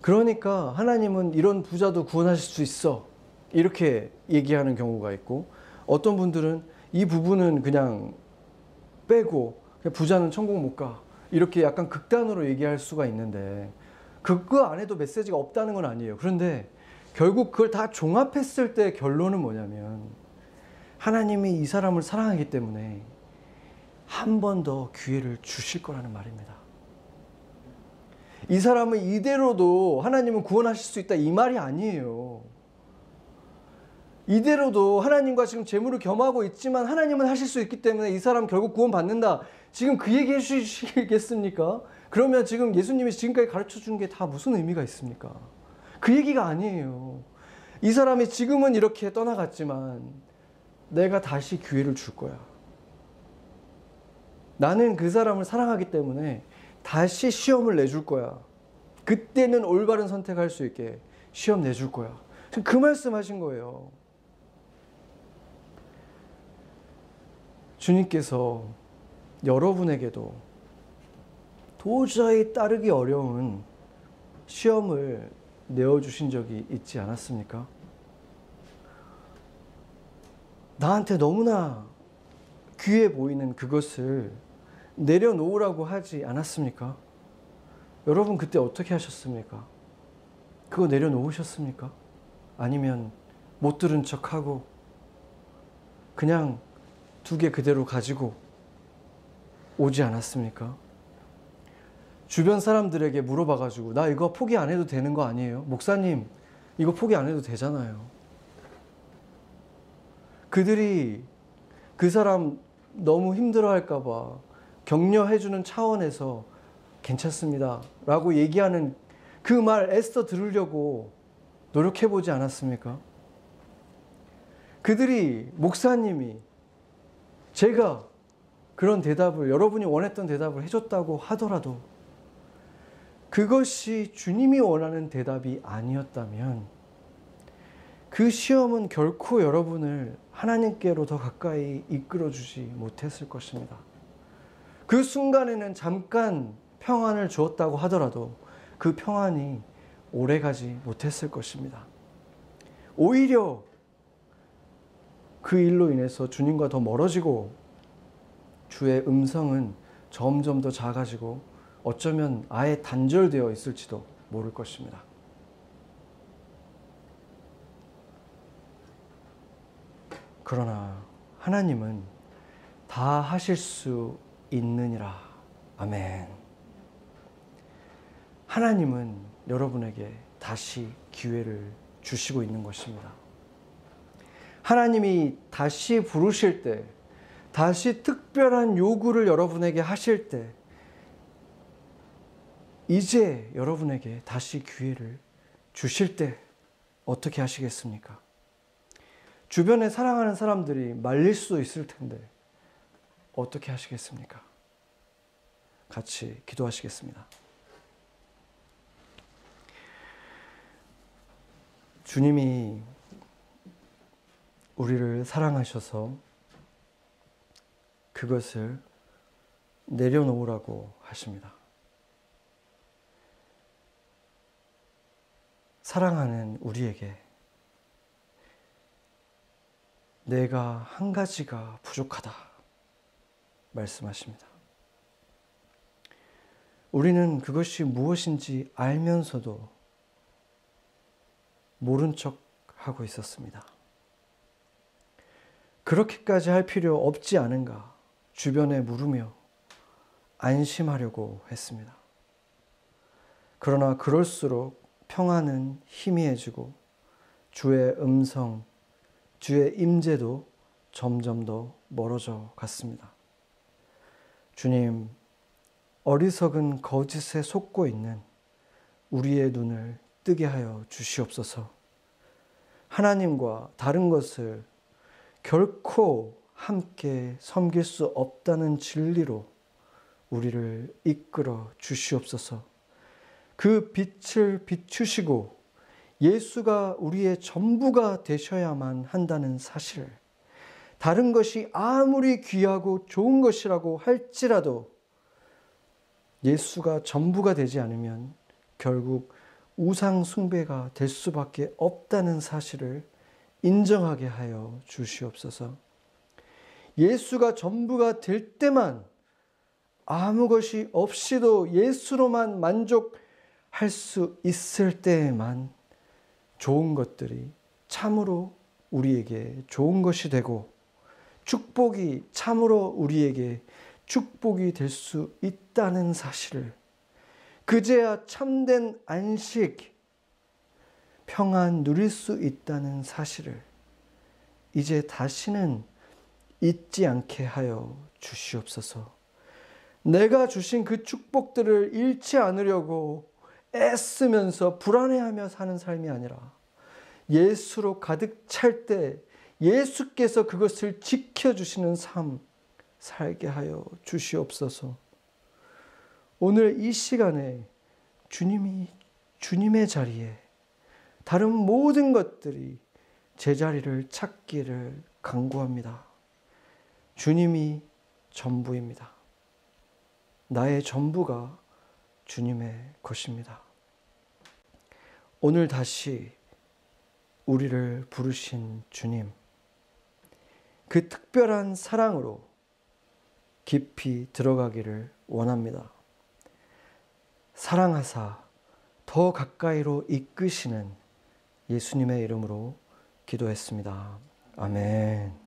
그러니까 하나님은 이런 부자도 구원하실 수 있어. 이렇게 얘기하는 경우가 있고 어떤 분들은 이 부분은 그냥 빼고 부자는 천국 못 가. 이렇게 약간 극단으로 얘기할 수가 있는데 그, 그 안에도 메시지가 없다는 건 아니에요. 그런데 결국 그걸 다 종합했을 때 결론은 뭐냐면 하나님이 이 사람을 사랑하기 때문에 한 번 더 기회를 주실 거라는 말입니다. 이 사람은 이대로도 하나님은 구원하실 수 있다 이 말이 아니에요. 이대로도 하나님과 지금 재물을 겸하고 있지만 하나님은 하실 수 있기 때문에 이 사람 결국 구원받는다. 지금 그 얘기 해주시겠습니까? 그러면 지금 예수님이 지금까지 가르쳐 준 게 다 무슨 의미가 있습니까? 그 얘기가 아니에요. 이 사람이 지금은 이렇게 떠나갔지만 내가 다시 기회를 줄 거야. 나는 그 사람을 사랑하기 때문에 다시 시험을 내줄 거야. 그때는 올바른 선택할 수 있게 시험 내줄 거야. 그 말씀 하신 거예요. 주님께서 여러분에게도 도저히 따르기 어려운 시험을 내어주신 적이 있지 않았습니까? 나한테 너무나 귀해 보이는 그것을 내려놓으라고 하지 않았습니까? 여러분 그때 어떻게 하셨습니까? 그거 내려놓으셨습니까? 아니면 못 들은 척하고 그냥 두 개 그대로 가지고 오지 않았습니까? 주변 사람들에게 물어봐가지고 나 이거 포기 안 해도 되는 거 아니에요? 목사님 이거 포기 안 해도 되잖아요. 그들이 그 사람 너무 힘들어할까봐 격려해주는 차원에서 괜찮습니다. 라고 얘기하는 그 말 애써 들으려고 노력해보지 않았습니까? 그들이, 목사님이, 제가 그런 대답을, 여러분이 원했던 대답을 해줬다고 하더라도 그것이 주님이 원하는 대답이 아니었다면 그 시험은 결코 여러분을 하나님께로 더 가까이 이끌어 주지 못했을 것입니다. 그 순간에는 잠깐 평안을 주었다고 하더라도 그 평안이 오래 가지 못했을 것입니다. 오히려 그 일로 인해서 주님과 더 멀어지고 주의 음성은 점점 더 작아지고 어쩌면 아예 단절되어 있을지도 모를 것입니다. 그러나 하나님은 다 하실 수 있느니라. 아멘. 하나님은 여러분에게 다시 기회를 주시고 있는 것입니다. 하나님이 다시 부르실 때, 다시 특별한 요구를 여러분에게 하실 때, 이제 여러분에게 다시 기회를 주실 때 어떻게 하시겠습니까? 주변에 사랑하는 사람들이 말릴 수도 있을 텐데 어떻게 하시겠습니까? 같이 기도하시겠습니다. 주님이 우리를 사랑하셔서 그것을 내려놓으라고 하십니다. 사랑하는 우리에게 내가 한 가지가 부족하다 말씀하십니다. 우리는 그것이 무엇인지 알면서도 모른 척 하고 있었습니다. 그렇게까지 할 필요 없지 않은가 주변에 물으며 안심하려고 했습니다. 그러나 그럴수록 평안은 희미해지고 주의 음성, 주의 임재도 점점 더 멀어져 갔습니다. 주님, 어리석은 거짓에 속고 있는 우리의 눈을 뜨게 하여 주시옵소서. 하나님과 다른 것을 결코 함께 섬길 수 없다는 진리로 우리를 이끌어 주시옵소서. 그 빛을 비추시고 예수가 우리의 전부가 되셔야만 한다는 사실. 다른 것이 아무리 귀하고 좋은 것이라고 할지라도 예수가 전부가 되지 않으면 결국 우상 숭배가 될 수밖에 없다는 사실을 인정하게 하여 주시옵소서. 예수가 전부가 될 때만 아무 것이 없이도 예수로만 만족 할 수 있을 때에만 좋은 것들이 참으로 우리에게 좋은 것이 되고 축복이 참으로 우리에게 축복이 될 수 있다는 사실을 그제야 참된 안식, 평안 누릴 수 있다는 사실을 이제 다시는 잊지 않게 하여 주시옵소서. 내가 주신 그 축복들을 잃지 않으려고 애쓰면서 불안해하며 사는 삶이 아니라 예수로 가득 찰 때 예수께서 그것을 지켜주시는 삶, 살게 하여 주시옵소서. 오늘 이 시간에 주님이 주님의 자리에 다른 모든 것들이 제자리를 찾기를 간구합니다. 주님이 전부입니다. 나의 전부가 주님의 것입니다. 오늘 다시 우리를 부르신 주님, 그 특별한 사랑으로 깊이 들어가기를 원합니다. 사랑하사 더 가까이로 이끄시는 예수님의 이름으로 기도했습니다. 아멘.